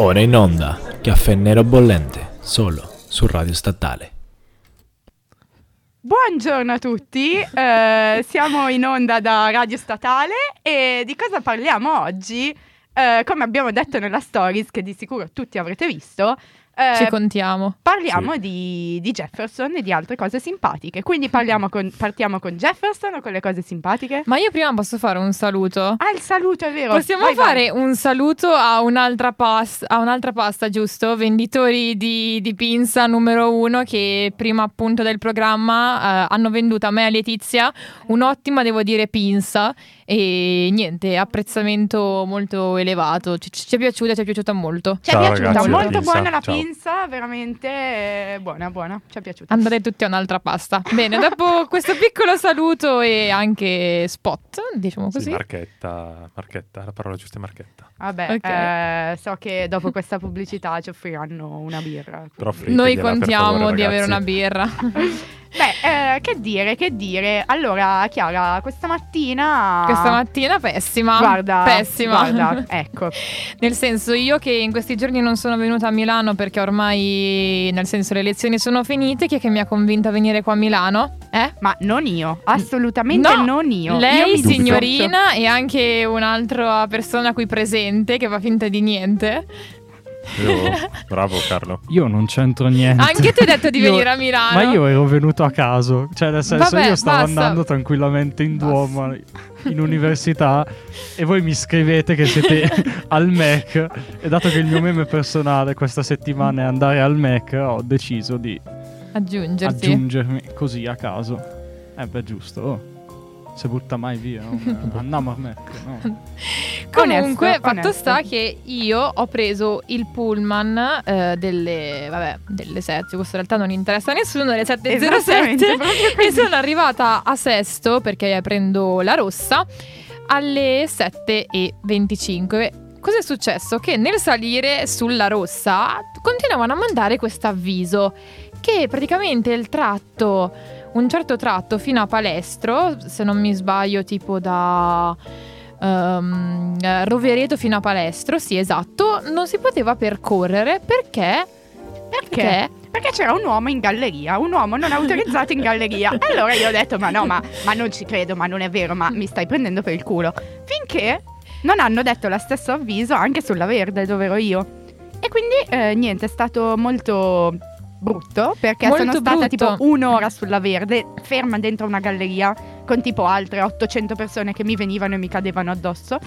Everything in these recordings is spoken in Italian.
Ora in onda, caffè nero bollente, solo su Radio Statale. Buongiorno a tutti, eh, siamo in onda da Radio Statale e di cosa parliamo oggi? Eh, come abbiamo detto nella stories, che di sicuro tutti avrete visto, eh, Ci contiamo. parliamo di, di Jefferson e di altre cose simpatiche. Quindi parliamo con- partiamo con Jefferson o con le cose simpatiche? Ma io prima posso fare un saluto? Ah, il saluto, è vero. Possiamo Vai, vai. fare un saluto a un'altra, pas- a un'altra pasta, giusto? Venditori di, di pinza numero uno che prima appunto del programma eh, hanno venduto a me e a Letizia un'ottima, devo dire, pinza e niente, apprezzamento molto elevato. Ci, ci è piaciuta, ci è piaciuta molto. Ci è Ciao, piaciuta, ragazzi, molto pinza. buona la Ciao. pinza, veramente eh, buona, buona, ci è piaciuta. Andate tutti a un'altra pasta. Bene, dopo questo piccolo saluto e anche spot, diciamo Sì, così. marchetta, marchetta, la parola giusta è marchetta. Vabbè, Ok. eh, so che dopo questa pubblicità ci offriranno una birra. Noi contiamo favore, di avere una birra. Beh, eh, che dire, che dire. Allora, Chiara, questa mattina... Questa mattina pessima. Guarda, Pessima. guarda, ecco. Nel senso, io che in questi giorni non sono venuta a Milano perché ormai, nel senso, le lezioni sono finite, chi è che mi ha convinto a venire qua a Milano? Eh? Ma non io, assolutamente No, non io. Io Lei, mi signorina, e anche un'altra persona qui presente che fa finta di niente. Io- bravo Carlo. Io non c'entro niente. Anche tu hai detto di Io- venire a Milano. Ma io ero venuto a caso, cioè nel senso Vabbè, io stavo basta. andando tranquillamente in Basta. Duomo in università e voi mi scrivete che siete al Mac e dato che il mio meme personale questa settimana è andare al Mac ho deciso di aggiungermi così a caso. Eh beh giusto, Se butta mai via, no? andiamo al Mac, no? Comunque, Onesto, fatto onesto. sta che io ho preso il pullman eh, delle, vabbè, delle 7, questo in realtà non interessa a nessuno, delle 7.07 Esattamente, proprio e sono arrivata a Sesto perché prendo la rossa alle 7.25. Cos'è successo? Che nel salire sulla rossa continuavano a mandare questo avviso che praticamente il tratto, un certo tratto fino a Palestro, se non mi sbaglio tipo da eh, Rovereto fino a Palestro, sì esatto, non si poteva percorrere perché... Perché? Perché c'era un uomo in galleria, un uomo non autorizzato in galleria. Allora io ho detto, ma no, ma, ma non ci credo, ma non è vero, ma mi stai prendendo per il culo. Finché non hanno detto lo stesso avviso anche sulla verde dove ero io. E quindi eh, niente, è stato molto brutto perché Molto sono stata brutto. tipo un'ora sulla verde, ferma dentro una galleria con tipo altre 800 persone che mi venivano e mi cadevano addosso.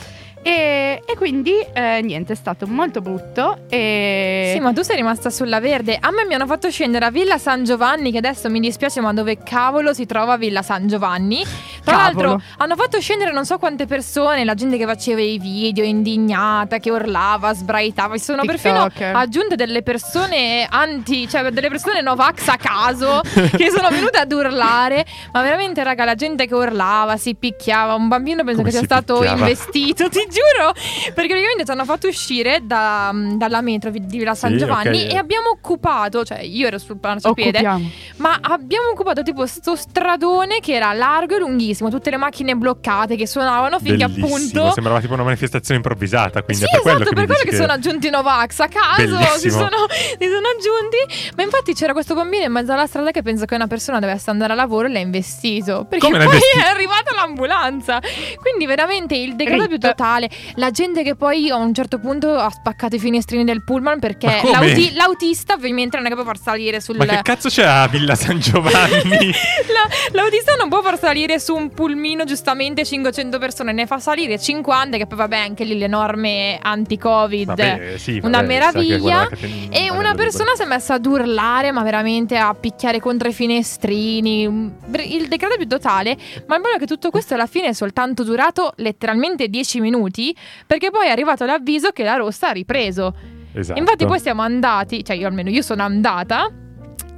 E, e quindi eh, niente, è stato molto brutto. E... Sì, ma tu sei rimasta sulla verde. A me mi hanno fatto scendere a Villa San Giovanni, che adesso mi dispiace, ma dove cavolo si trova Villa San Giovanni? Tra Cavolo. l'altro, hanno fatto scendere non so quante persone, la gente che faceva i video, indignata, che urlava, sbraitava. Ci sono perfino aggiunte delle persone anti, cioè delle persone Novax a caso, che sono venute ad urlare. Ma veramente, raga, la gente che urlava, si picchiava. Un bambino penso Come che sia si stato picchiava? investito, ti giuro. Perché praticamente ci hanno fatto uscire da- dalla metro di Villa San Sì, Giovanni ok. e abbiamo occupato, cioè io ero sul marciapiede, Occupiamo. ma abbiamo occupato tipo sto stradone che era largo e lunghissimo, tutte le macchine bloccate che suonavano finché Bellissimo, appunto... sembrava tipo una manifestazione improvvisata, quindi Sì, è per quello esatto, che per quello dici che sono aggiunti Novax a caso, si sono, si sono aggiunti. Ma infatti c'era questo bambino in mezzo alla strada che penso che una persona dovesse andare a lavoro e l'ha investito. Perché Come poi è arrivata l'ambulanza. Quindi veramente il degrado più Rip. Totale. La gente che poi a un certo punto ha spaccato i finestrini del pullman perché l'auti- l'autista ovviamente non è che può far salire sul... Ma che cazzo c'è a Villa San Giovanni? La- l'autista non può far salire su un pulmino giustamente 500 persone, ne fa salire 50 che poi vabbè anche lì le norme anti-covid. Vabbè, sì, una vabbè, che meraviglia. ten- E una persona si è messa ad urlare, ma veramente a picchiare contro i finestrini. un- Il degrado più totale. Ma il bello è che tutto questo alla fine è soltanto durato letteralmente 10 minuti. Perché poi è arrivato l'avviso che la rossa ha ripreso. Esatto. Infatti, poi siamo andati, cioè io almeno io sono andata.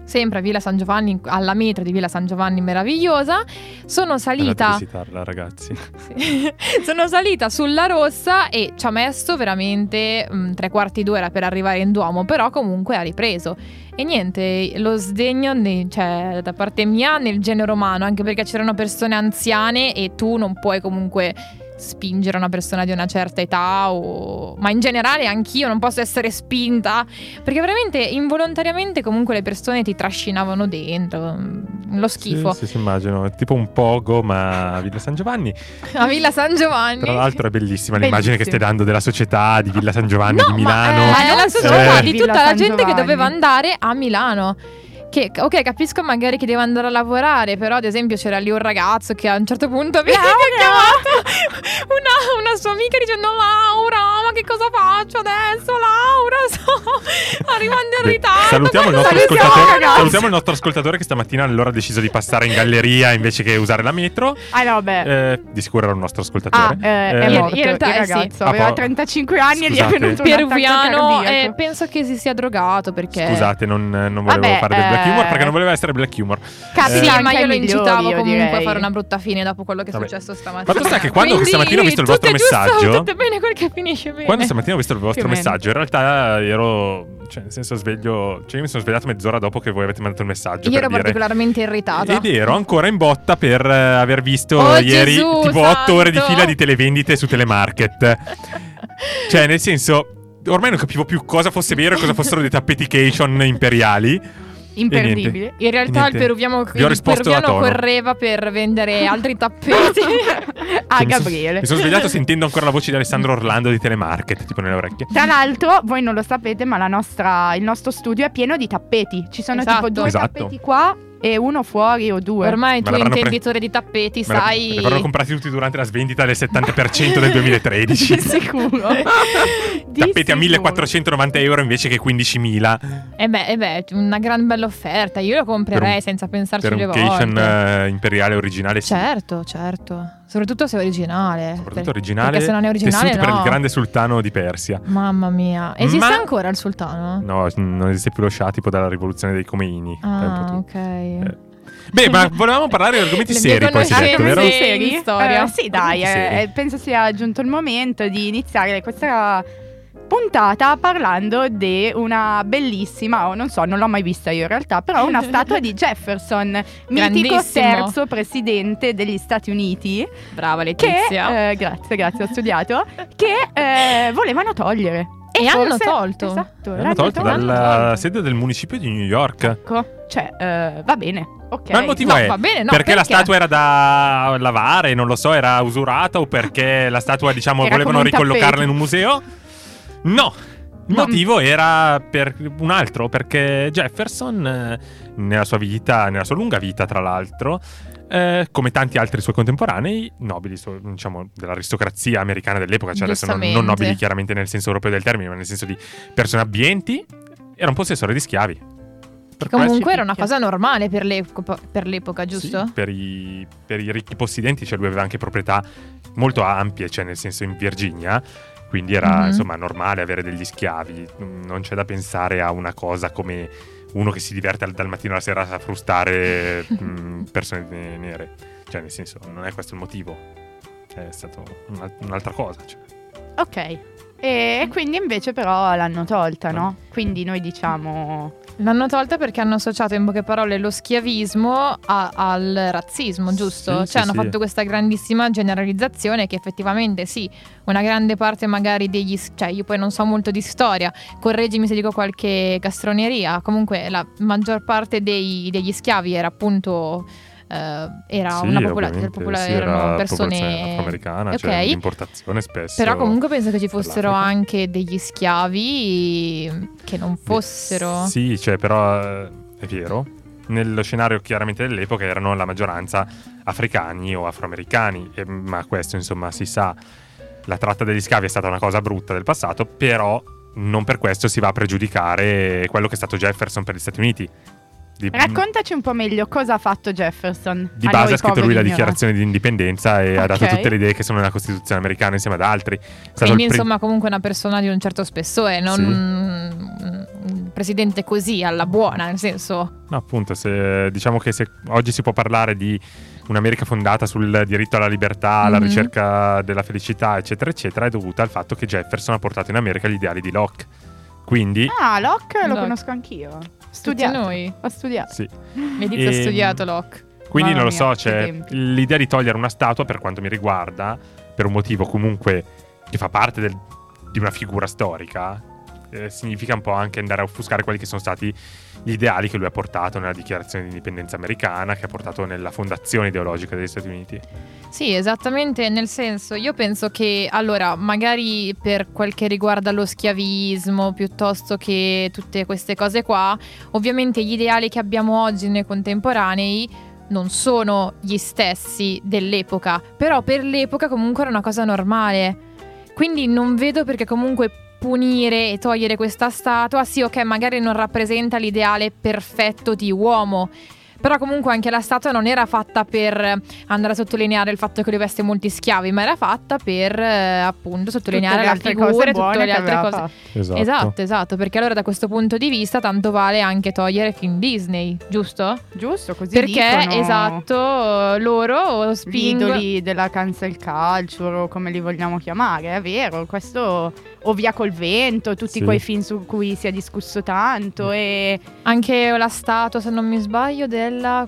Sempre a Villa San Giovanni, alla metro di Villa San Giovanni meravigliosa. Sono Andate a salita. visitarla, ragazzi. Sì. Sono salita sulla rossa e ci ha messo veramente mm, tre quarti d'ora per arrivare in Duomo, però comunque ha ripreso. E niente, lo sdegno ne- cioè, da parte mia nel genere umano, anche perché c'erano persone anziane e tu non puoi comunque spingere una persona di una certa età o... ma in generale anch'io non posso essere spinta perché veramente involontariamente comunque le persone ti trascinavano dentro mm, lo schifo Sì, sì, sì, immagino. È tipo un pogo, ma a Villa San Giovanni. a Villa San Giovanni Tra l'altro è bellissima l'immagine che stai dando della società di Villa San Giovanni No, di Milano. eh, Ma è non la società Eh. di tutta la gente che doveva andare a Milano. Che, ok, capisco magari che deve andare a lavorare, però ad esempio c'era lì un ragazzo che a un certo punto mi ha chiamato una, una sua amica dicendo Laura, che cosa faccio adesso? Laura, sto arrivando in ritardo. Salutiamo il, nostro ascoltatore, salutiamo il nostro ascoltatore che stamattina allora ha deciso di passare in galleria invece che usare la metro. Ah no, beh. Eh, di sicuro era un nostro Ah, ascoltatore. eh, è Eh, morto in realtà, il eh, sì. ragazzo, Ah, aveva po- 35 anni e gli è Scusate. venuto un Peruviano, eh, penso che si sia drogato perché... Scusate, non, non volevo Vabbè, fare del black eh, humor perché non voleva essere black humor. Capita ma io lo incitavo io comunque a direi. fare una brutta fine dopo quello che è Vabbè. successo stamattina. Fatto sta che quando Quindi, stamattina ho visto il vostro messaggio- Tutto bene quel che finisce bene. Quando stamattina ho visto il vostro messaggio, in realtà ero. Cioè, nel senso, sveglio. Cioè, io mi sono svegliato mezz'ora dopo che voi avete mandato il messaggio. Io ero dire- particolarmente irritata. Ed ero ancora in botta per eh, aver visto Oh, ieri Gesù tipo 8 ore di santo! fila di televendite su Telemarket. cioè, nel senso, ormai non capivo più cosa fosse vero e cosa fossero dei tappetication imperiali. Imperdibile. In realtà Niente. il peruviano, il risposto a peruviano correva per vendere altri tappeti. a Gabriele. Mi sono svegliato sentendo ancora la voce di Alessandro Orlando di Telemarket, tipo nelle orecchie. Tra l'altro, voi non lo sapete, ma la nostra- il nostro studio è pieno di tappeti. Ci sono Esatto. tipo due Esatto. tappeti qua e uno fuori o due. Ormai tu l'avranno pre- intenditore di tappeti sai... Me li avranno comprati tutti durante la svendita del 70% del 2013. Di sicuro. Di Tappeti a sicuro. 1490 euro invece che 15.000 Eh beh, eh beh, una gran bella offerta. Io lo comprerei Per un- senza pensarci per due un volte. Cation eh, imperiale originale. sì. Certo, certo. Soprattutto se è originale. Soprattutto Per- originale. Perché se non è originale no. per il grande sultano di Persia. Mamma mia. Esiste Ma- ancora il sultano? No, non esiste più lo Shah tipo dalla rivoluzione dei po' Ah, ok. Eh, Beh, ma volevamo parlare di argomenti seri, poi si è detto, vero? In storia. Eh, sì, dai, eh, seri. penso sia giunto il momento di iniziare questa puntata parlando di una bellissima, o non so, non l'ho mai vista io in realtà, però una statua di Jefferson, mitico terzo presidente degli Stati Uniti, Brava che, Letizia. eh, grazie, grazie, ho studiato, che eh, volevano togliere. E hanno forse- tolto. Esatto, L'hanno tolto tolto. dalla tolto. sede del municipio di New York. Ecco, cioè, eh, va bene, ok. Ma il motivo No, è va bene, no, perché, la perché? statua era da lavare, non lo so, era usurata o perché la statua, diciamo, Era volevano ricollocarla in un museo? No. Il No. motivo era per un altro, perché Jefferson, eh, nella sua vita, nella sua lunga vita, tra l'altro, eh, come tanti altri suoi contemporanei, nobili, diciamo, dell'aristocrazia americana dell'epoca, cioè adesso non, non nobili chiaramente nel senso europeo del termine, ma nel senso di persone abbienti, era un possessore di schiavi. Per Comunque era una cosa normale per, l'epoca- per l'epoca, giusto? sì, per, i, per i ricchi possidenti, cioè lui aveva anche proprietà molto ampie, cioè nel senso in Virginia, quindi era Mhm. insomma normale avere degli schiavi, non c'è da pensare a una cosa come uno che si diverte al- dal mattino alla sera a frustare mh, persone ne- nere, cioè nel senso non è questo il motivo, è stato una- un'altra cosa. cioè. Ok. E quindi invece però l'hanno tolta, no? Quindi noi diciamo... L'hanno tolta perché hanno associato in poche parole lo schiavismo a- al razzismo, giusto? Sì, cioè sì, hanno sì. fatto questa grandissima generalizzazione che effettivamente sì, una grande parte magari degli... cioè io poi non so molto di storia, correggimi se dico qualche castroneria, comunque la maggior parte dei- degli schiavi era appunto... eh, era Sì, una popolazione, popola- sì, erano era persone afroamericana, ok. cioè l'importazione spesso. Però comunque penso che ci fossero anche degli schiavi che non fossero. Sì, cioè, però eh, è vero. Nello scenario chiaramente dell'epoca erano la maggioranza africani o afroamericani, e- ma questo insomma si sa. La tratta degli schiavi è stata una cosa brutta del passato, però non per questo si va a pregiudicare quello che è stato Jefferson per gli Stati Uniti. Di, Raccontaci un po' meglio cosa ha fatto Jefferson. di base noi ha scritto lui la dichiarazione di indipendenza e ha dato tutte le idee che sono nella Costituzione americana insieme ad altri. Quindi insomma comunque una persona di un certo spessore, non Sì. un presidente così alla buona, nel senso... No, appunto, se- diciamo che se oggi si può parlare di un'America fondata sul diritto alla libertà, alla Mhm. ricerca della felicità, eccetera, eccetera, è dovuta al fatto che Jefferson ha portato in America gli ideali di Locke. Quindi, Ah, Locke lo Locke. conosco anch'io. Tutti Studiato. noi. Ho studiato. sì. Letizia ha Ehm, studiato Locke. Quindi Mamma non lo mia, so, che c'è tempi. l'idea di togliere una statua, per quanto mi riguarda, per un motivo comunque che fa parte del- di una figura storica, eh, significa un po' anche andare a offuscare quelli che sono stati gli ideali che lui ha portato nella dichiarazione di indipendenza americana, che ha portato nella fondazione ideologica degli Stati Uniti. Sì, esattamente, nel senso, io penso che allora, magari per quel che riguarda lo schiavismo, piuttosto che tutte queste cose qua, ovviamente gli ideali che abbiamo oggi nei contemporanei non sono gli stessi dell'epoca, però per l'epoca comunque era una cosa normale. Quindi non vedo perché comunque punire e togliere questa statua, sì, ok, magari non rappresenta l'ideale perfetto di uomo. Però comunque anche la statua non era fatta per andare a sottolineare il fatto che lui avesse molti schiavi, ma era fatta per eh, appunto sottolineare la figura e tutte le altre cose. fatto. Esatto. Esatto, esatto, perché allora da questo punto di vista tanto vale anche togliere film Disney, giusto? Giusto, così perché dicono esatto, loro gli spingono idoli della cancel culture o come li vogliamo chiamare, è vero, questo o via col vento, tutti Sì. quei film su cui si è discusso tanto e anche la statua, se non mi sbaglio, della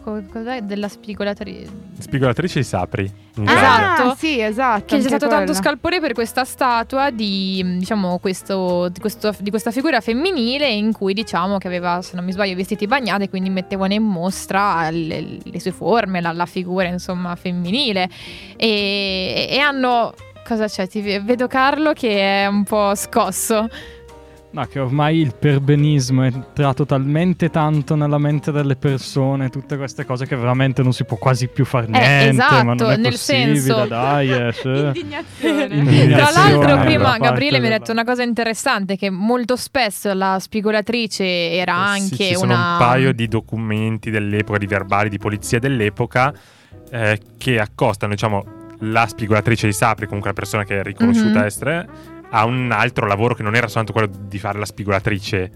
della spigolatrice. Spigolatrice di Sapri. Ah. Esatto. sì, esatto, Che c'è stato tanto quella. scalpore per questa statua di, diciamo, questo, di, questo- di questa figura femminile in cui diciamo che aveva, se non mi sbaglio, i vestiti bagnati, quindi mettevano in mostra le, le sue forme, la, la figura insomma femminile. E, e hanno... Cosa c'è? Ti ve- vedo Carlo che è un po' scosso. No, che ormai il perbenismo è entrato talmente tanto nella mente delle persone, tutte queste cose che veramente non si può quasi più far niente. esatto, ma non è nel possibile, senso- dai, eh, sì. Indignazione. Tra Indignazione l'altro, da prima Gabriele mi ha della- detto una cosa interessante: che molto spesso la spigolatrice era Eh sì, anche ci sono una. un paio di documenti dell'epoca, di verbali di polizia dell'epoca eh, che accostano, diciamo, la spigolatrice di Sapri, comunque la persona che è riconosciuta Mhm. essere, a un altro lavoro che non era soltanto quello di fare la spigolatrice.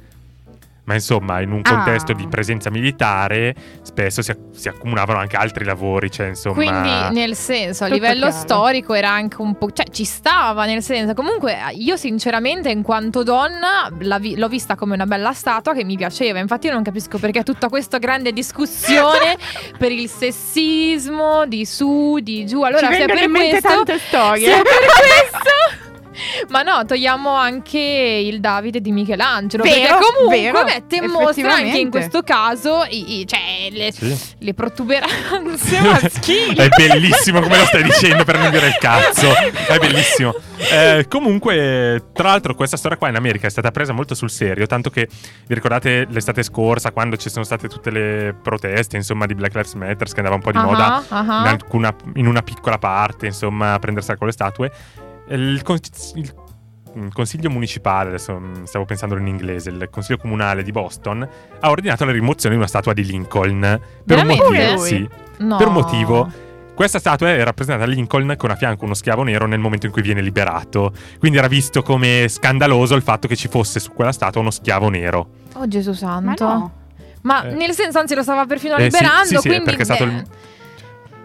Ma insomma, in un Ah. contesto di presenza militare, spesso si, si accomunavano anche altri lavori. Cioè, insomma, Quindi, nel senso, a Tutto livello chiaro. storico era anche un po'. cioè, ci stava, nel senso. Comunque, io, sinceramente, in quanto donna, vi- l'ho vista come una bella statua che mi piaceva. Infatti, io non capisco perché tutta questa grande discussione per il sessismo di su, di giù. Allora, Ci se per questo. tante storie. Se è per questo. Ma no, togliamo anche il Davide di Michelangelo. Vero, perché comunque vero, mette in mostra anche in questo caso i- i- cioè, le, Sì. le protuberanze maschili. È bellissimo come lo stai dicendo per non dire il cazzo. È bellissimo. Eh, comunque, tra l'altro, questa storia qua in America è stata presa molto sul serio. Tanto che vi ricordate l'estate scorsa, quando ci sono state tutte le proteste, insomma, di Black Lives Matter, che andava un po' di Ah, moda ah. in, alcuna- in una piccola parte, insomma, a prendersela con le statue. Il, cons- il- il consiglio municipale, adesso mm, stavo pensando in inglese, il consiglio comunale di Boston ha ordinato la rimozione di una statua di Lincoln. Per un motivo, sì. No. Per un motivo. Questa statua è rappresentata da Lincoln con a fianco uno schiavo nero nel momento in cui viene liberato. Quindi era visto come scandaloso il fatto che ci fosse su quella statua uno schiavo nero. Oh Gesù Ma santo. no. Ma Eh. nel senso, anzi, lo stava perfino Eh, sì, liberando. sì, sì, quindi perché è stato il-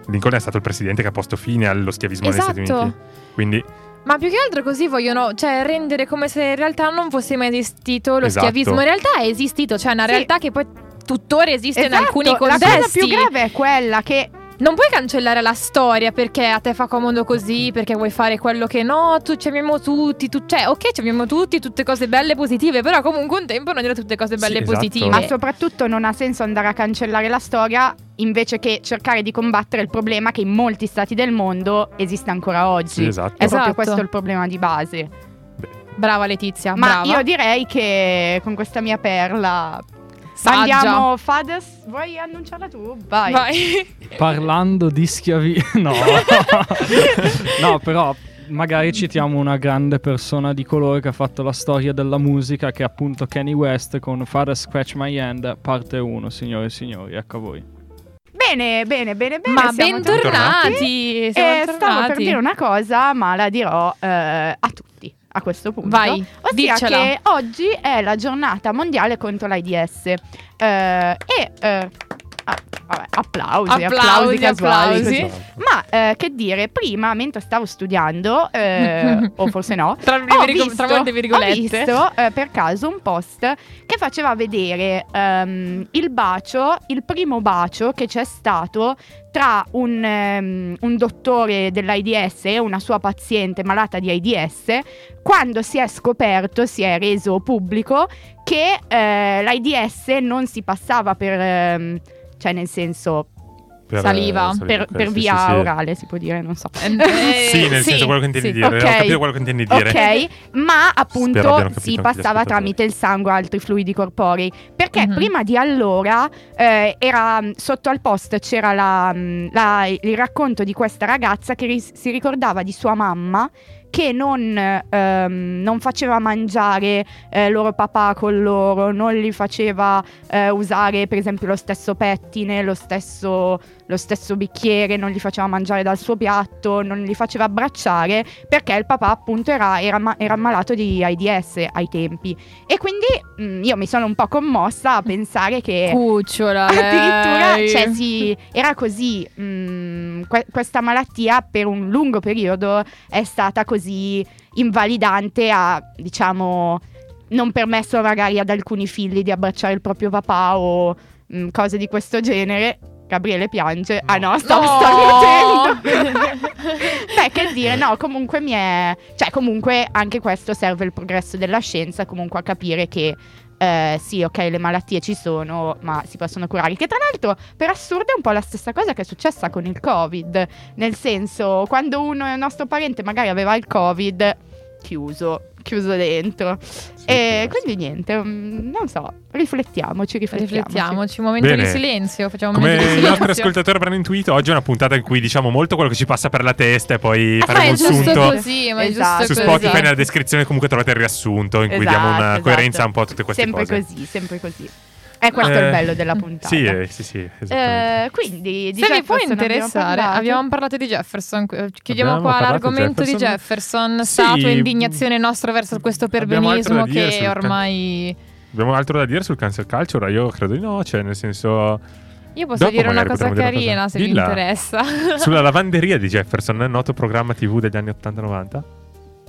Lincoln è stato il presidente che ha posto fine allo schiavismo negli Stati Esatto. Uniti. Quindi Ma più che altro così vogliono, cioè, rendere come se in realtà non fosse mai esistito lo Esatto. schiavismo. In realtà è esistito, cioè è una Sì. realtà che poi tuttora esiste in Esatto, alcuni La cosa contesti. più grave è quella che Non puoi cancellare la storia perché a te fa comodo così, perché vuoi fare quello che no, tu ci amiamo tutti, tu, cioè ok ci amiamo tutti, tutte cose belle e positive, però comunque un tempo non era tutte cose belle Sì, e esatto. positive. Ma soprattutto non ha senso andare a cancellare la storia invece che cercare di combattere il problema che in molti stati del mondo esiste ancora oggi. Sì, esatto. È Esatto. proprio questo il problema di base. Brava Letizia, Ma brava. io direi che con questa mia perla Saggia. andiamo Fades, vuoi annunciarla tu? Vai. Vai. Parlando di schiavi... No. no, però magari citiamo una grande persona di colore che ha fatto la storia della musica, che è appunto Kanye West con Father Scratch My Hand, parte 1, signore e signori, ecco a voi. Bene, bene, bene, bene. Ma siamo bentornati. Siamo Eh, stavo per tornati. dire una cosa, ma la dirò eh, a tutti a questo punto. Vai, Ossia diccela. che oggi è la giornata mondiale contro l'AIDS. Eh, e eh, Ah, vabbè, applausi, Applausi, applausi, casuali. applausi. Ma eh, che dire, prima, mentre stavo studiando, eh, o forse no, Tra, ho virgo- visto, tra ho visto, eh, per caso un post che faceva vedere ehm, il bacio, il primo bacio che c'è stato tra un, ehm, un dottore dell'AIDS e una sua paziente malata di AIDS quando si è scoperto, si è reso pubblico che eh, l'AIDS non si passava per, ehm, cioè nel senso Per, Saliva, eh, per, ok, per sì, via sì, sì. orale si può dire, non so. Eh, Sì, nel senso quello che intendi sì. dire. Ok. Ho capito quello che intendi dire. Ok, ma appunto si passava tramite il sangue altri fluidi corporei. Perché Mhm. prima di allora eh, era sotto al post c'era la- mm, la- il racconto di questa ragazza che ris- si ricordava di sua mamma che non, ehm, non faceva mangiare eh, loro papà con loro, non li faceva eh, usare per esempio lo stesso pettine, lo stesso, lo stesso bicchiere, non li faceva mangiare dal suo piatto, non li faceva abbracciare perché il papà appunto era, era era malato di AIDS ai tempi. E quindi mm, io mi sono un po' commossa a pensare che... Cucciola. Addirittura lei. cioè, sì, era così. mm, que- questa malattia per un lungo periodo è stata così invalidante a, diciamo, non permesso magari ad alcuni figli di abbracciare il proprio papà o mm, cose di questo genere. Gabriele piange. Ah no, sto, No. sto ridendo. Beh, che dire, no, comunque mi è... Cioè, comunque anche questo serve il progresso della scienza, comunque a capire che... eh, sì, ok, le malattie ci sono, ma si possono curare. Che tra l'altro, per assurdo, è un po' la stessa cosa che è successa con il Covid. Nel senso, quando uno è nostro parente magari aveva il Covid, chiuso, chiuso dentro. Sì, e quindi niente, mm, non so, riflettiamoci, riflettiamoci. Riflettiamoci, un momento Bene. di silenzio. Facciamo un Come momento di i nostri ascoltatori avranno intuito, oggi è una puntata in cui diciamo molto quello che ci passa per la testa e poi Ah, ma faremo è un giusto sunto. così, ma è Esatto. giusto Su così. Spotify nella descrizione comunque trovate il riassunto in cui Esatto, diamo una esatto. coerenza un po' a tutte queste Sempre cose. così, sempre così. E questo è il Eh, bello della puntata. Sì, eh, sì, sì. Eh, quindi di Se vi può Jefferson abbiamo interessare, parlato. abbiamo parlato di Jefferson. eh, Chiudiamo Abbiamo qua l'argomento di Jefferson? Jefferson. Sì. Statua indignazione nostra verso questo Abbiamo perbenismo che sul can- ormai. Abbiamo altro da dire sul cancel culture? Io credo di no, cioè nel senso Io posso Dopo dire una cosa carina cosa. se vi interessa. sulla lavanderia di Jefferson, noto programma TV degli anni 80-90?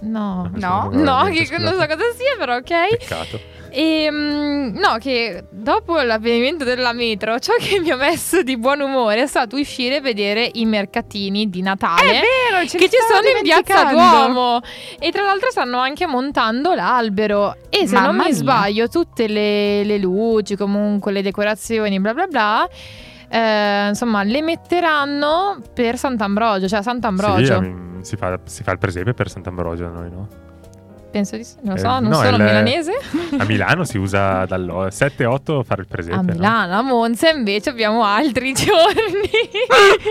no. No. No, che non so cosa sia, però ok. Peccato. E mm, no, che dopo l'avvenimento della metro, ciò che mi ha messo di buon umore è stato uscire e vedere i mercatini di È Natale. vero, ce che ci sono in piazza. Duomo e tra l'altro stanno anche montando l'albero e se non Mamma mi mia. sbaglio tutte le, le luci comunque le decorazioni bla bla bla eh, insomma le metteranno per Sant'Ambrogio cioè a Sì, Sant'Ambrogio ehm, si, fa, si fa il presepe per Sant'Ambrogio da noi, no? Penso di sì non lo Eh, so non no, sono il- milanese A Milano si usa dal 7-8 fare il presepe. a no? Milano a Monza invece abbiamo altri giorni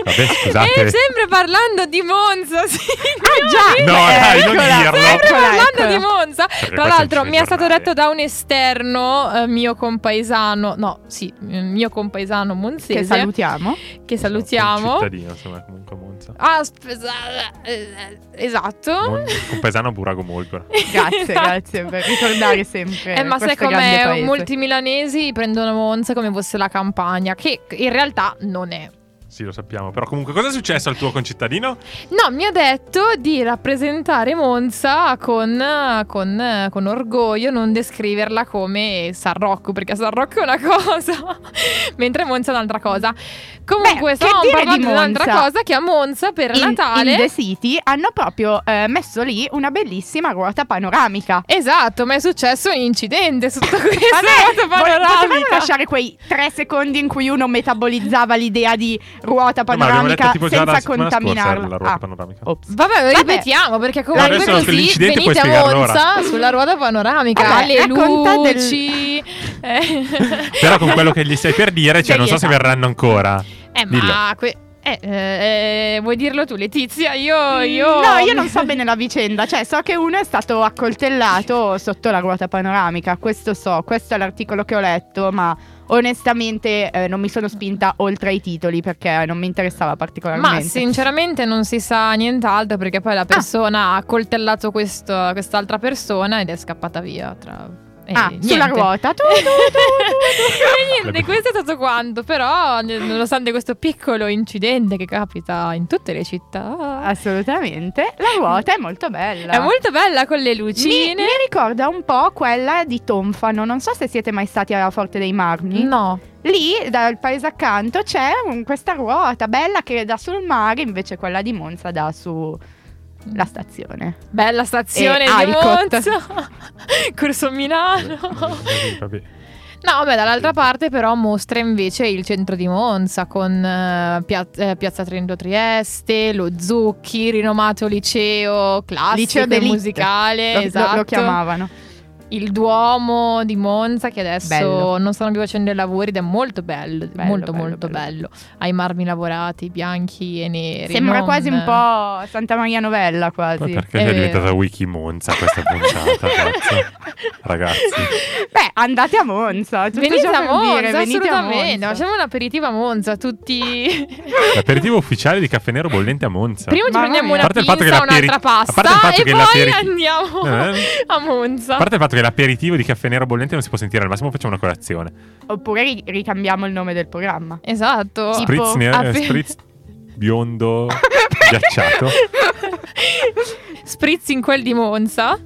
Vabbè, scusate. e sempre parlando di Monza sì, Ah già, No, dai, non eccola, dirlo. Sempre parlando eccola. di Monza. Perché Tra l'altro, mi è stato detto da un esterno eh, mio compaesano, no, sì, eh, mio compaesano monzese, Che salutiamo. che salutiamo. Un cittadino, insomma, comunque Monza. Ah, spesa- eh, esatto. Mon- Un paesano burago molto. Grazie, grazie per ricordare sempre. Eh, ma sai paese. Molti milanesi prendono Monza come fosse la campagna, che in realtà non è. Sì, lo sappiamo. Però comunque cosa è successo al tuo concittadino? No, mi ha detto di rappresentare Monza con, con- con orgoglio, non descriverla come San Rocco, perché San Rocco è una cosa, mentre Monza è un'altra cosa. Comunque, Beh, stavamo parlando di di un'altra Monza? cosa che a Monza per in, Natale... in The City hanno proprio eh, messo lì una bellissima ruota panoramica. Esatto, ma è successo un incidente sotto questa Vabbè, ruota vo- potevamo panoramica. lasciare quei tre secondi in cui uno metabolizzava l'idea di ruota No, panoramica già senza scorsa contaminarla. la ruota Ah, panoramica. Vabbè, ripetiamo perché comunque adesso così venite a Monza sulla ruota panoramica, Vabbè, alle del- luci. eh. Però con quello che gli stai per dire, cioè, non so se Esatto. verranno ancora. Eh, Dillo. ma que- eh, eh, vuoi dirlo tu, Letizia? Io, io... No, io non so bene la vicenda, cioè so che uno è stato accoltellato sotto la ruota panoramica, questo so, questo è l'articolo che ho letto, ma onestamente eh, non mi sono spinta oltre ai titoli perché non mi interessava Ma particolarmente. sinceramente non si sa nient'altro perché poi la persona ha accoltellato questo- quest'altra persona ed è scappata via. Tra... e ah, niente. sulla ruota. Tu, tu, tu, tu, tu. E E questo è stato quanto, però, nonostante questo piccolo incidente che capita in tutte le città, Assolutamente. La ruota è molto bella. è molto bella con le Mi, lucine. mi ricorda un po' quella di Tonfano. Non so se siete mai stati alla Forte dei Marmi. No, Lì, dal paese accanto, c'è un- questa ruota bella che dà sul mare, invece quella di Monza dà su la stazione. bella stazione E di. Monza. Corso Milano. No, vabbè, dall'altra parte però mostra invece il centro di Monza con eh, pia- eh, Piazza Trento Trieste, lo Zucchi, rinomato liceo classico Liceo e musicale, Lo, lo- esatto. lo chiamavano. Il Duomo di Monza che adesso Bello. non stanno più facendo i lavori ed è molto bello, Bello, molto bello, molto bello. bello. Ha i marmi lavorati, bianchi e neri. Sembra non- quasi un po' Santa Maria Novella, Poi quasi. perché È è diventata Wiki Monza questa puntata? Ragazzi. Beh, andate a Monza. tutto Venite ciò a Monza, dire, venite a assolutamente. Monza. Facciamo un aperitivo a Monza, tutti. L'aperitivo ufficiale di caffè nero bollente a Monza. Prima ci prendiamo mia. una A parte il fatto che pizza, l'aperi- un'altra il pasta e poi andiamo Eh? a Monza. A parte il fatto che l'aperitivo di caffè nero bollente non si può sentire, al massimo facciamo una colazione. Oppure ri- ricambiamo il nome del programma. Esatto. Tipo, Spritz, ne- ape- spritz biondo ghiacciato. Spritz in quel di Monza.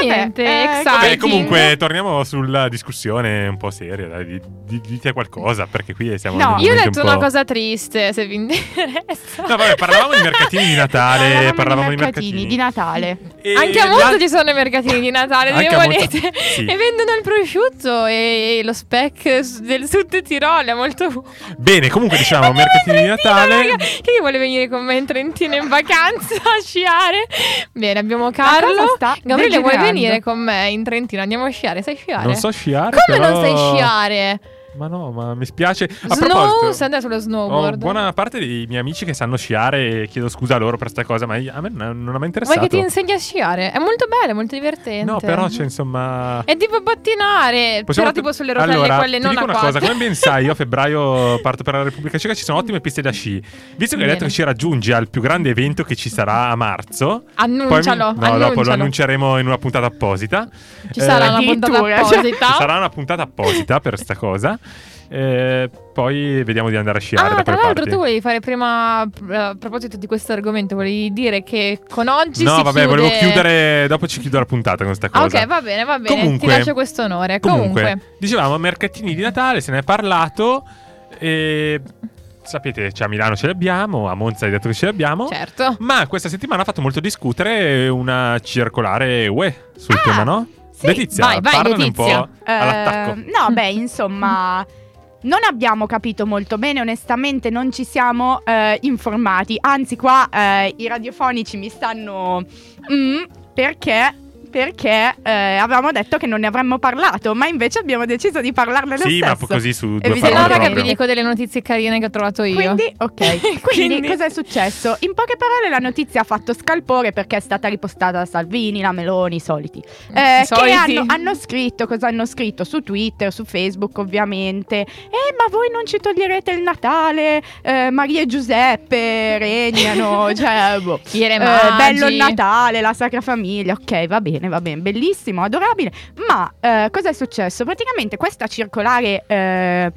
E Vabbè, niente, eh. Vabbè, comunque torniamo sulla discussione un po' seria. Dai, di- di- dite qualcosa perché qui siamo No, Io ho detto un una cosa triste, se vi interessa. No, vabbè, parlavamo di mercatini di Natale, parlavamo di di mercatini mercatini di Natale. E Anche a Monza la- ci sono i mercatini di Natale, Monza- volete. sì. E vendono il prosciutto e lo speck s- del Sud Tirolo, è molto. Bene, comunque diciamo mercatini di Natale. raga. Chi vuole venire con me in Trentino in vacanza a sciare? Bene, abbiamo Carlo. Gabriele, vuoi degenerando? Venire con me in Trentino? Andiamo a sciare? Sai sciare? Non so sciare. Come però- non sai sciare? Ma no, ma mi spiace. A Snow, proposito, sei andato sullo ho snowboard. buona parte dei miei amici che sanno sciare e chiedo scusa a loro per questa cosa, ma a me non ha mai interessato. Vuoi che ti insegni a sciare? È molto bello, è molto divertente. No, però c'è insomma. È tipo pattinare, Possiamo- però tipo sulle rotelle allora, quelle ti non dico a una quattro. cosa, come ben sai, io a febbraio parto per la Repubblica Ceca, ci sono ottime piste da sci. Visto che hai detto che ci raggiungi al più grande evento che ci sarà a marzo, poi mi- Annuncialo, no, dopo lo annuncialo. annunceremo in una puntata apposita. Ci sarà una puntata cioè- apposita. Ci sarà una puntata apposita per sta cosa. Eh, poi vediamo di andare a sciare Ah, tra l'altro parti. tu volevi fare prima, eh, a proposito di questo argomento, volevi dire che con oggi No, vabbè, chiude... volevo chiudere. Dopo ci chiudo la puntata con questa Ah, cosa. ok, va bene, va bene, Comunque- ti lascio questo onore. Comunque, Comunque, dicevamo mercatini di Natale, se ne è parlato. E sapete, cioè a Milano ce li abbiamo, a Monza hai detto che ce li abbiamo. certo. Ma questa settimana ha fatto molto discutere una circolare UE sul Ah, tema, no? Sì. Letizia, Vai, vai, parlane Letizia. un po' all'attacco. Eh, no, beh, insomma. Non abbiamo capito molto bene, onestamente non ci siamo eh, informati. Anzi, qua eh, i radiofonici mi stanno... mm, perché? Perché eh, avevamo detto che non ne avremmo parlato, ma invece abbiamo deciso di parlarne lo Sì, stesso. ma così su due parole raga, vi proprio. dico delle notizie carine che ho trovato io. Quindi, ok. Quindi, Quindi- cosa è successo? In poche parole, la notizia ha fatto scalpore perché è stata ripostata da Salvini, la Meloni, i soliti. Eh, I soliti. Che hanno, hanno scritto, cosa hanno scritto? Su Twitter, su Facebook, ovviamente. Eh, ma voi non ci toglierete il Natale? Eh, Maria e Giuseppe regnano. cioè, boh. Eh, bello il Natale, la Sacra Famiglia. Ok, va bene, va bene, bellissimo, adorabile. Ma eh, cosa è successo? Praticamente questa circolare eh,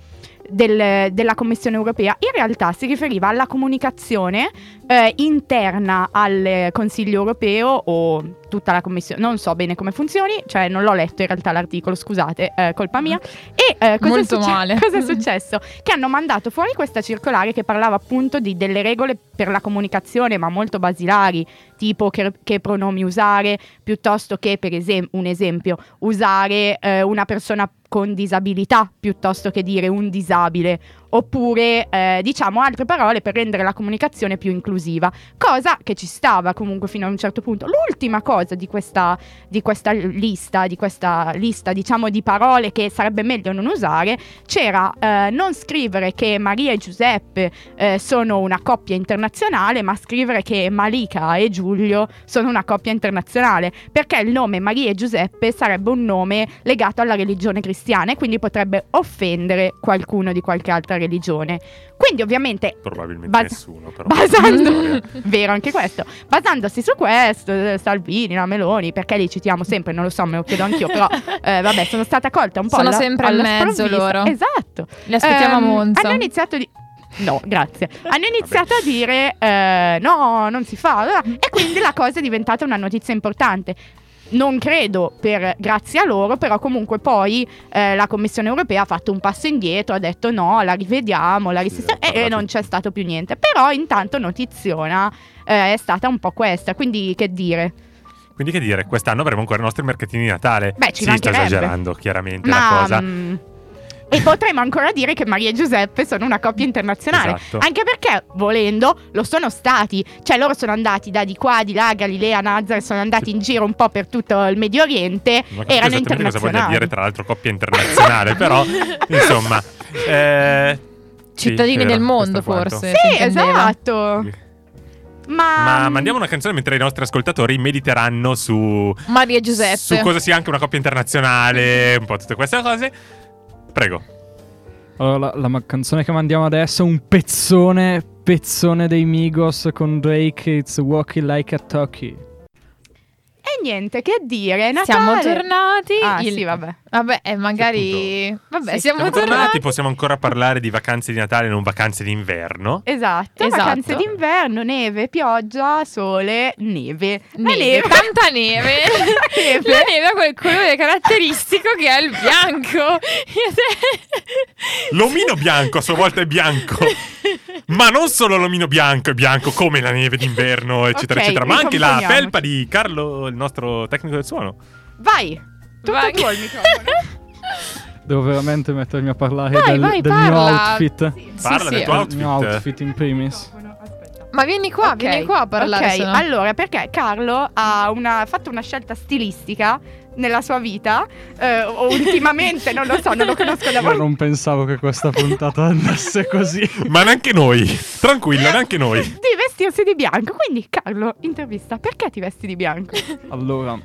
del- della Commissione europea in realtà si riferiva alla comunicazione eh, interna al Consiglio europeo o tutta la Commissione. Non so bene come funzioni, cioè non l'ho letto in realtà l'articolo, scusate, eh, colpa mia. E eh, cosa, è male. cosa è successo? Che hanno mandato fuori questa circolare che parlava appunto di delle regole per la comunicazione, ma molto basilari, tipo che, che pronomi usare, piuttosto che, per esempio, un esempio, usare eh, una persona con disabilità piuttosto che dire un disabile, oppure eh, diciamo altre parole per rendere la comunicazione più inclusiva, cosa che ci stava comunque fino a un certo punto. L'ultima cosa di questa, di questa lista, di questa lista diciamo di parole che sarebbe meglio non usare, c'era eh, non scrivere che Maria e Giuseppe eh, sono una coppia internazionale, ma scrivere che Malika e Giulio sono una coppia internazionale, perché il nome Maria e Giuseppe sarebbe un nome legato alla religione cristiana e quindi potrebbe offendere qualcuno di qualche altra religione. Religione. Quindi ovviamente Probabilmente Bas- nessuno, però. basando vero anche questo basandosi su questo eh, Salvini la Meloni perché li citiamo sempre non lo so me lo chiedo anch'io però eh, vabbè sono stata colta un po' Sono alla- sempre in alla mezzo loro. esatto Li aspettiamo a Ehm, Monza. hanno iniziato di No, grazie. Hanno iniziato a dire eh, no, non si fa. E quindi la cosa è diventata una notizia importante. Non credo per grazie a loro, però comunque poi eh, la Commissione europea ha fatto un passo indietro, ha detto no, la rivediamo, la risistemiamo Sì, e, e non c'è stato più niente. Però intanto notiziona eh, è stata un po' questa, quindi che dire? Quindi che dire, quest'anno avremo ancora i nostri mercatini di Natale. Beh, ci sì, sto esagerando chiaramente la Ma cosa. mm, e potremmo ancora dire che Maria e Giuseppe sono una coppia internazionale. Esatto. Anche perché, volendo, lo sono stati. Cioè, loro sono andati da di qua, di là, Galilea, Nazareth, sono andati in giro un po' per tutto il Medio Oriente. Capito erano esattamente cosa voglia internazionali. dire, tra l'altro, coppia internazionale, però, insomma. eh, sì, Cittadini era del mondo, forse. Sì, esatto. Ma, Ma mandiamo una canzone mentre i nostri ascoltatori mediteranno su, Maria e Giuseppe. su cosa sia anche una coppia internazionale, un po' tutte queste cose. Prego. Allora, la, la canzone che mandiamo adesso è un pezzone, pezzone dei Migos con Drake, It's Walking Like a Talkie. E niente, che dire, Natale. Siamo tornati. Ah, il- sì, vabbè. Vabbè, e magari. Vabbè, Sì, siamo, Siamo tornati. tornati, possiamo ancora parlare di vacanze di Natale, non vacanze d'inverno. Esatto, Esatto. vacanze d'inverno, neve, pioggia, sole, neve. La Neve, tanta neve. Neve. La neve ha quel colore caratteristico che è il bianco. L'omino bianco a sua volta è bianco. Ma non solo l'omino bianco è bianco come la neve d'inverno, eccetera, Ok, eccetera, ma anche la felpa di Carlo, il nostro tecnico del suono. Vai, tutto Vai. tuo il microfono. Devo veramente mettermi a parlare Vai, del, vai, del mio outfit. Sì, Parla sì. del tuo Del mio outfit. outfit in primis. Ma vieni qua, Ok, vieni qua a parlare. Ok, se no. allora perché Carlo ha una- fatto una scelta stilistica nella sua vita, eh, ultimamente, non lo so, non lo conosco da Io molto. non pensavo che questa puntata andasse così. Ma neanche noi. Tranquillo, neanche noi. Di vestirsi di bianco. Quindi, Carlo, intervista, perché ti vesti di bianco? Allora,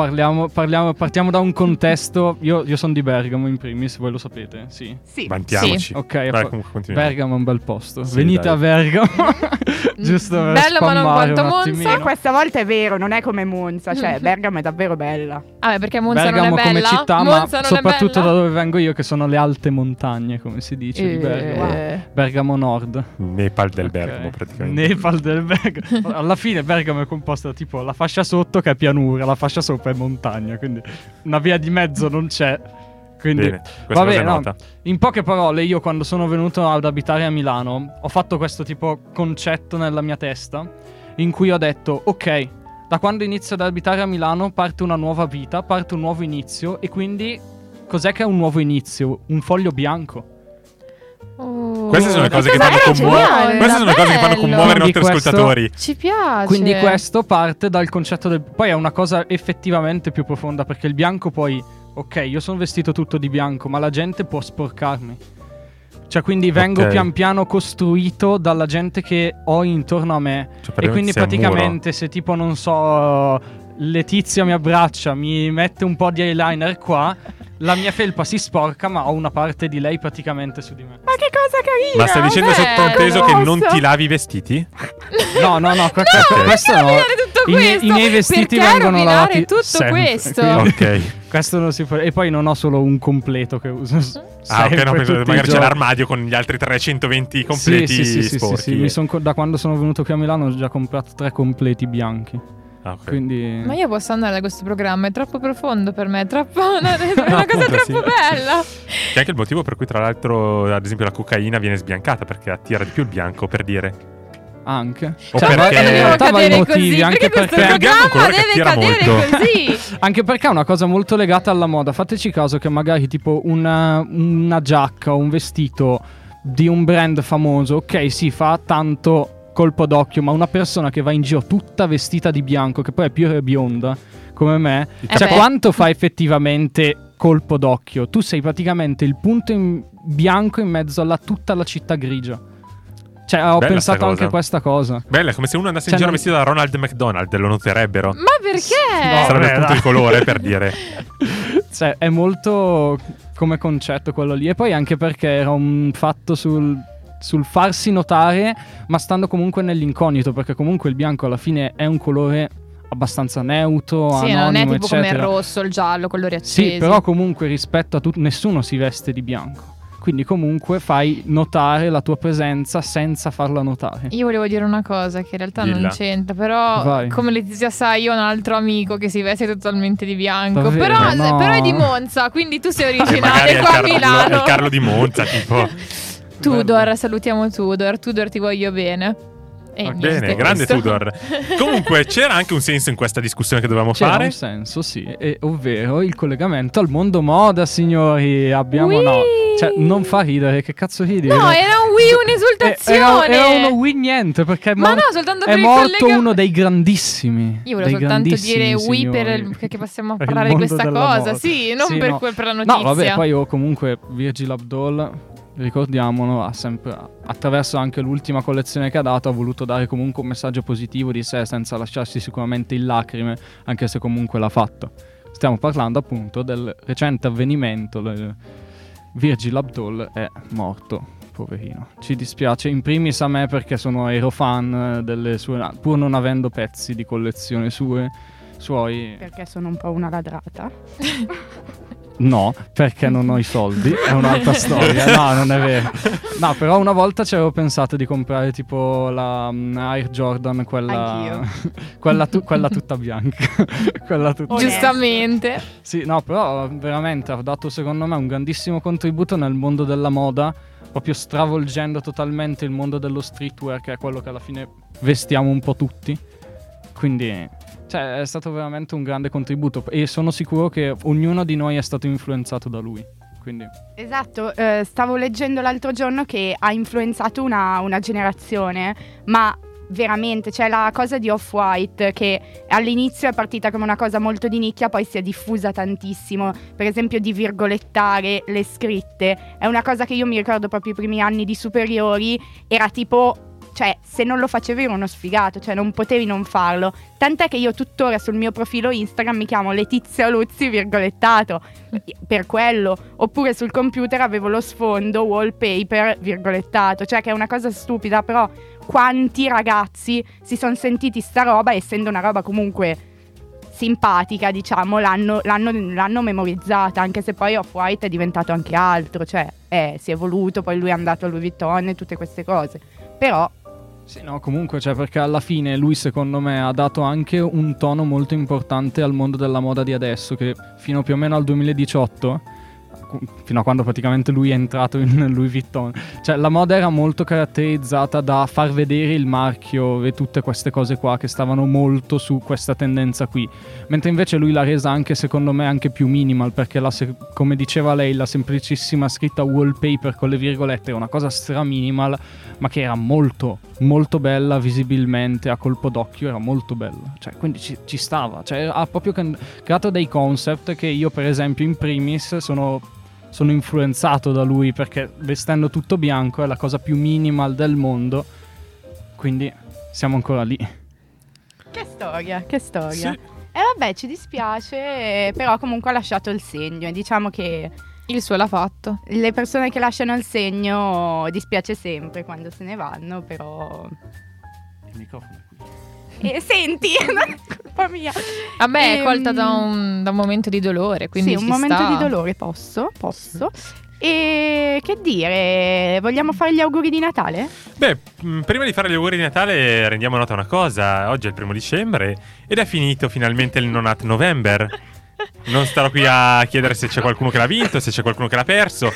parliamo, parliamo- partiamo da un contesto. Io, io sono di Bergamo in primis, voi lo sapete, sì. Sì. Vantiamoci. Ok, Vai, fa- comunque. Bergamo è un bel posto. Sì, Venite dai. a Bergamo. Giusto per Bello, ma non quanto Monza. E questa volta è vero, non è come Monza, cioè Bergamo è davvero bella. Vabbè, perché Monza Bergamo non è come bella. città, Monza ma non è soprattutto bella? da dove vengo io, che sono le alte montagne, come si dice di Bergamo. Eh. Bergamo Nord. Nepal del Ok. Bergamo, praticamente. Nepal del Bergamo. Alla fine Bergamo è composta da tipo la fascia sotto che è pianura, la fascia sopra è montagna, quindi una via di mezzo non c'è. Quindi Bene, Vabbè, no. in poche parole, io quando sono venuto ad abitare a Milano, ho fatto questo tipo concetto nella mia testa in cui ho detto, ok, da quando inizio ad abitare a Milano parte una nuova vita, parte un nuovo inizio e quindi cos'è che è un nuovo inizio? Un foglio bianco. Queste sono le cose che fanno geniale, Queste sono le cose che fanno bello. commuovere i Quindi nostri questo- ascoltatori. Ci piace. Quindi questo parte dal concetto del... Poi è una cosa effettivamente più profonda perché il bianco poi... Ok, io sono vestito tutto di bianco, ma la gente può sporcarmi. Cioè, quindi vengo Ok. pian piano costruito dalla gente che ho intorno a me. Cioè, E quindi sei un muro. praticamente se tipo, non so, Letizia mi abbraccia, mi mette un po' di eyeliner qua, la mia felpa si sporca, ma ho una parte di lei praticamente su di me. Ma che cosa carina! Ma stai dicendo sottointeso che non ti lavi i vestiti? No, no, no, que- Ok. questo no. I, miei- questo? i miei vestiti Perché vengono rovinare lavati tutto sempre, questo? Ok. Questo non si può. E poi non ho solo un completo che uso. Ah, ok, no, magari c'è l'armadio con gli altri 320 completi sì, sì, sì, sì, sì, sporchi. sì, mi son da quando sono venuto qui a Milano ho già comprato tre completi bianchi. Ah, ok. Quindi. Ma io posso andare a questo programma, è troppo profondo per me, è troppo una, è una cosa appunto, troppo sì. bella. Che è anche il motivo per cui, tra l'altro, ad esempio, la cocaina viene sbiancata perché attira di più il bianco, per dire. Anche. O Cioè, perché- in Non realtà devo vari cadere motivi, così, anche perché questo perché. un programma deve cadere molto. così. Anche perché è una cosa molto legata alla moda. Fateci caso che magari tipo una, una giacca o un vestito di un brand famoso, ok, sì, fa tanto colpo d'occhio, ma una persona che va in giro tutta vestita di bianco, che poi è più bionda come me, Eh cioè beh. quanto fa effettivamente colpo d'occhio? Tu sei praticamente il punto in bianco in mezzo a tutta la città grigia. Cioè, ho Bella pensato anche cosa. questa cosa. Bella, è come se uno andasse in Cioè, giro non- vestito da Ronald McDonald, lo noterebbero. Ma perché? No, Sarebbe vabbè, il colore per dire. Cioè, è molto come concetto quello lì. E poi anche perché era un fatto sul, sul farsi notare, ma stando comunque nell'incognito, perché comunque il bianco alla fine è un colore abbastanza neutro, Sì, non è anonimo, tipo come il eccetera. rosso, il giallo, colori accesi. Sì, però comunque rispetto a tutto, nessuno si veste di bianco. Quindi comunque fai notare la tua presenza senza farla notare. Io volevo dire una cosa che in realtà non Dilla. c'entra, però Vai. come Letizia sa io ho un altro amico che si veste totalmente di bianco, Davvero? però, No. però è di Monza, quindi tu sei originale è qua a Carlo, è Milano. il Carlo di Monza, tipo. Tudor, salutiamo Tudor, Tudor ti voglio bene. E Ok. niente, Bene, grande questo. Tudor. Comunque, c'era anche un senso in questa discussione che dovevamo C'era fare. un senso, sì, e- ovvero il collegamento al mondo moda, signori. Abbiamo Whee! no, cioè non fa ridere, che cazzo ridi? No, era un Wii un'esultazione. Era, era uno Wii niente perché è, Ma mor- no, soltanto è per il morto collega- uno dei grandissimi. Io volevo soltanto dire Wii per signori. perché possiamo Per il parlare di questa cosa. moda. Sì, non Sì, per, no. quel- per la notizia. No, vabbè, poi io comunque Virgil Abloh, ricordiamolo, ha sempre, attraverso anche l'ultima collezione che ha dato, ha voluto dare comunque un messaggio positivo di sé senza lasciarsi sicuramente in lacrime, anche se comunque l'ha fatto. Stiamo parlando appunto del recente avvenimento, Virgil Abloh è morto. Poverino, ci dispiace in primis a me perché sono ero fan delle sue, pur non avendo pezzi di collezione sue, suoi. Perché sono un po' una ladrata. No, perché non ho i soldi, è un'altra storia. No, non è vero. No, però una volta ci avevo pensato di comprare tipo la mm, Air Jordan, quella, quella, tu- quella tutta bianca. quella tutta... Giustamente. Sì, no, però veramente ha dato secondo me un grandissimo contributo nel mondo della moda, proprio stravolgendo totalmente il mondo dello streetwear, che è quello che alla fine vestiamo un po' tutti. Quindi, cioè, è stato veramente un grande contributo e sono sicuro che ognuno di noi è stato influenzato da lui. Quindi, Esatto, eh, stavo leggendo l'altro giorno che ha influenzato una, una generazione, ma veramente c'è la cosa di Off-White che all'inizio è partita come una cosa molto di nicchia, poi si è diffusa tantissimo, per esempio di virgolettare le scritte, è una cosa che io mi ricordo proprio i primi anni di superiori, era tipo... Cioè, se non lo facevi ero uno sfigato, cioè non potevi non farlo. Tant'è che io tuttora sul mio profilo Instagram mi chiamo Letizia Luzzi, virgolettato, per quello. Oppure sul computer avevo lo sfondo wallpaper virgolettato, cioè che è una cosa stupida, però quanti ragazzi si sono sentiti sta roba, essendo una roba comunque simpatica, diciamo, l'hanno, l'hanno- l'hanno memorizzata, anche se poi Off-White è diventato anche altro, cioè eh, si è evoluto, poi lui è andato a Louis Vuitton e tutte queste cose. Però sì, no, comunque, cioè, perché alla fine lui, secondo me, ha dato anche un tono molto importante al mondo della moda di adesso, che fino più o meno al 2018, cu- fino a quando praticamente lui è entrato in Louis Vuitton, cioè la moda era molto caratterizzata da far vedere il marchio e tutte queste cose qua che stavano molto su questa tendenza qui. Mentre invece lui l'ha resa anche, secondo me, anche più minimal, perché la come diceva lei, la semplicissima scritta wallpaper con le virgolette è una cosa stra minimal, ma che era molto, molto bella visibilmente, a colpo d'occhio era molto bella. Cioè, quindi ci, ci stava. Cioè, ha proprio creato dei concept che io, per esempio, in primis sono, sono influenzato da lui, perché vestendo tutto bianco è la cosa più minimal del mondo. Quindi siamo ancora lì. che storia, che storia. Sì. E vabbè, ci dispiace, però comunque ha lasciato il segno e diciamo che Il suo l'ha fatto. le persone che lasciano il segno dispiace sempre quando se ne vanno, però... Il microfono è qui. E senti, non è colpa mia. A me è Ehm, colta da un, da un momento di dolore, quindi sì, un momento sta. di dolore, posso? Posso. E che dire, vogliamo fare gli auguri di Natale? Beh, mh, prima di fare gli auguri di Natale rendiamo nota una cosa. Oggi è il primo dicembre ed è finito finalmente il Nonat November. Non starò qui a chiedere se c'è qualcuno che l'ha vinto, se c'è qualcuno che l'ha perso.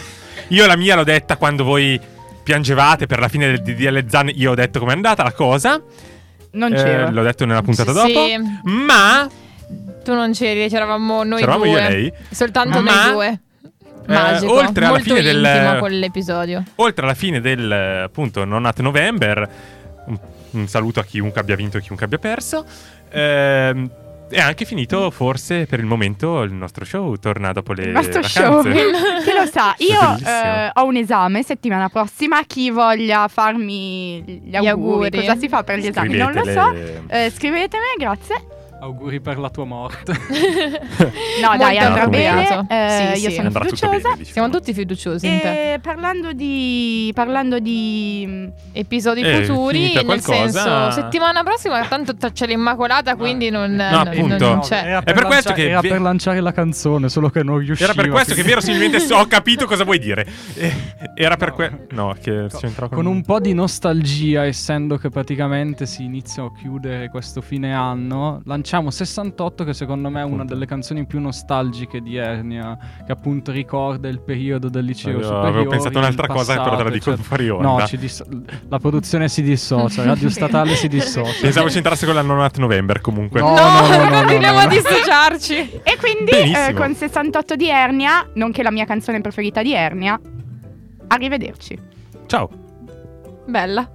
Io la mia l'ho detta quando voi piangevate per la fine del DDL Zan. Io ho detto com'è andata la cosa. Non Eh, c'ero. l'ho detto nella puntata Sì, dopo. Ma Tu non c'eri, c'eravamo noi C'eravamo due. io e lei. Soltanto Ma- noi due. Eh, Magico. oltre alla Molto fine del- quell'episodio. oltre alla fine del eh, appunto Nonat November, un, un saluto a chiunque abbia vinto e chiunque abbia perso. ehm, È anche finito, forse per il momento, il nostro show. Torna dopo le Il nostro show. vacanze. Chi lo sa, io eh, ho un esame settimana prossima. Chi voglia farmi gli auguri, auguri. cosa si fa per gli esami? Non lo so. Eh, scrivetemi, grazie. Auguri per la tua morte. No, dai, andrà bene. Eh, Sì, io sì. sono Andrà fiduciosa. bene, diciamo. Siamo tutti fiduciosi in te. E parlando di. Parlando di. Episodi Eh, futuri, nel qualcosa? senso, settimana prossima tanto c'è l'Immacolata, quindi non, non- appunto. non No, c'è. Era È per questo lancia- che era vi- per lanciare la canzone, solo che non riusciva. Era per questo che verosimilmente ho capito cosa vuoi dire. Eh, Era per que- No, che c'entrò con... Con un po' di nostalgia, essendo che praticamente si inizia a chiudere questo fine anno, lanciamo 68, che secondo me è una delle canzoni più nostalgiche di Ernia, che appunto ricorda il periodo del liceo Io superiore. avevo pensato un'altra il cosa, però te la passato, dico eccetera. fuori onda. No, ci dis- la produzione si dissocia, Radio Statale si dissocia. Pensavo c'entrasse con la Nonat November comunque. No. No, no, no, no, continuiamo no, a no. dissociarci. E quindi eh, con 68 di Ernia, nonché la mia canzone preferita di Ernia, arrivederci. Ciao. Bella.